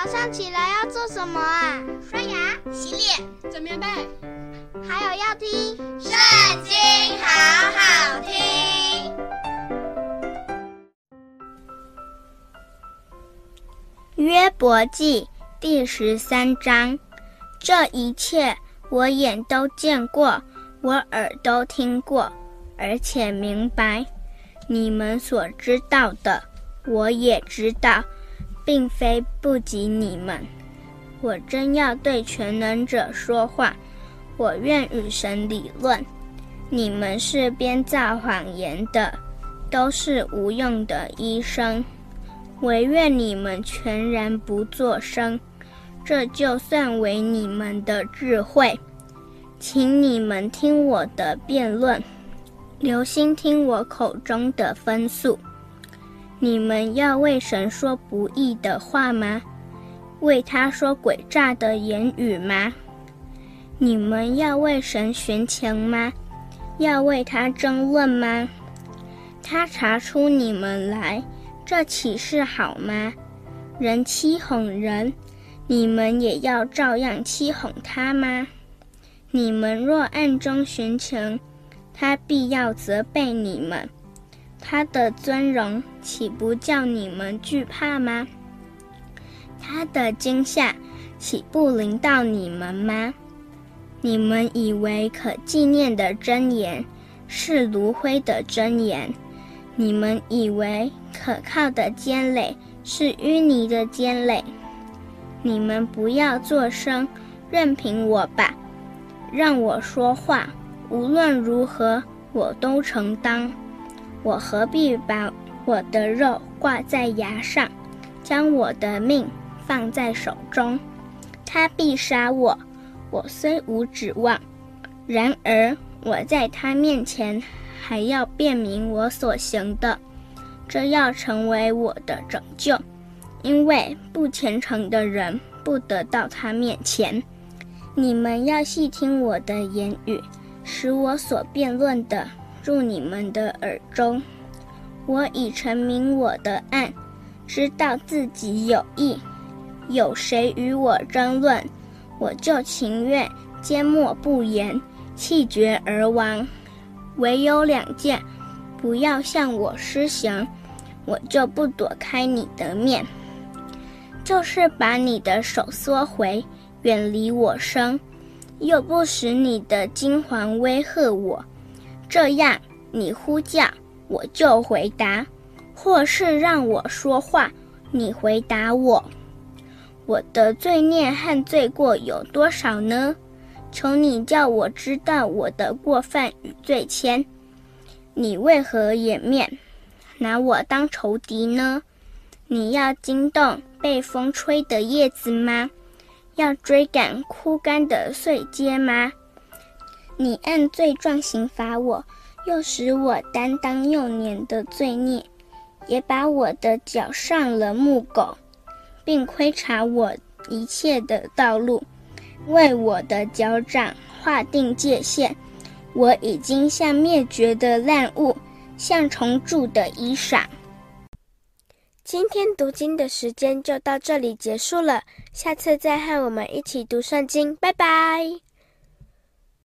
早上起来要做什么啊？刷牙、洗脸、整棉被，还有要听《圣经》，好好听。约伯记第十三章，这一切我眼都见过，我耳都听过，而且明白。你们所知道的，我也知道。并非不及你们，我真要对全能者说话，我愿与神理论。你们是编造谎言的，都是无用的医生。惟愿你们全然不作声，这就算为你们的智慧。请你们听我的辩论，留心听我口中的分数。你们要为神说不义的话吗？为他说诡诈的言语吗？你们要为神寻情吗？要为他争论吗？他查出你们来，这岂是好吗？人欺哄人，你们也要照样欺哄他吗？你们若暗中寻情，他必要责备你们。他的尊荣岂不叫你们惧怕吗？他的惊吓岂不临到你们吗？你们以为可纪念的箴言是炉灰的箴言，你们以为可靠的坚垒是淤泥的坚垒。你们不要作声，任凭我吧，让我说话。无论如何，我都承当。我何必把我的肉挂在牙上，将我的命放在手中？他必杀我，我虽无指望，然而我在他面前还要辩明我所行的，这要成为我的拯救，因为不虔诚的人不得到他面前。你们要细听我的言语，使我所辩论的。入你们的耳中，我已陈明我的案，知道自己有意。有谁与我争论，我就情愿缄默不言，气绝而亡。唯有两件，不要向我施行，我就不躲开你的面，就是把你的手缩回，远离我身，又不使你的金环威吓我。这样，你呼叫，我就回答；或是让我说话，你回答我。我的罪孽和罪过有多少呢？求你叫我知道我的过犯与罪愆。你为何掩面，拿我当仇敌呢？你要惊动被风吹的叶子吗？要追赶枯干的穗稭吗？你按罪状刑罚我，又使我担当幼年的罪孽，也把我的脚上了木狗，并窥察我一切的道路，为我的脚掌划定界限。我已经像灭绝的烂物，像虫蛀的衣裳。今天读经的时间就到这里结束了，下次再和我们一起读圣经，拜拜。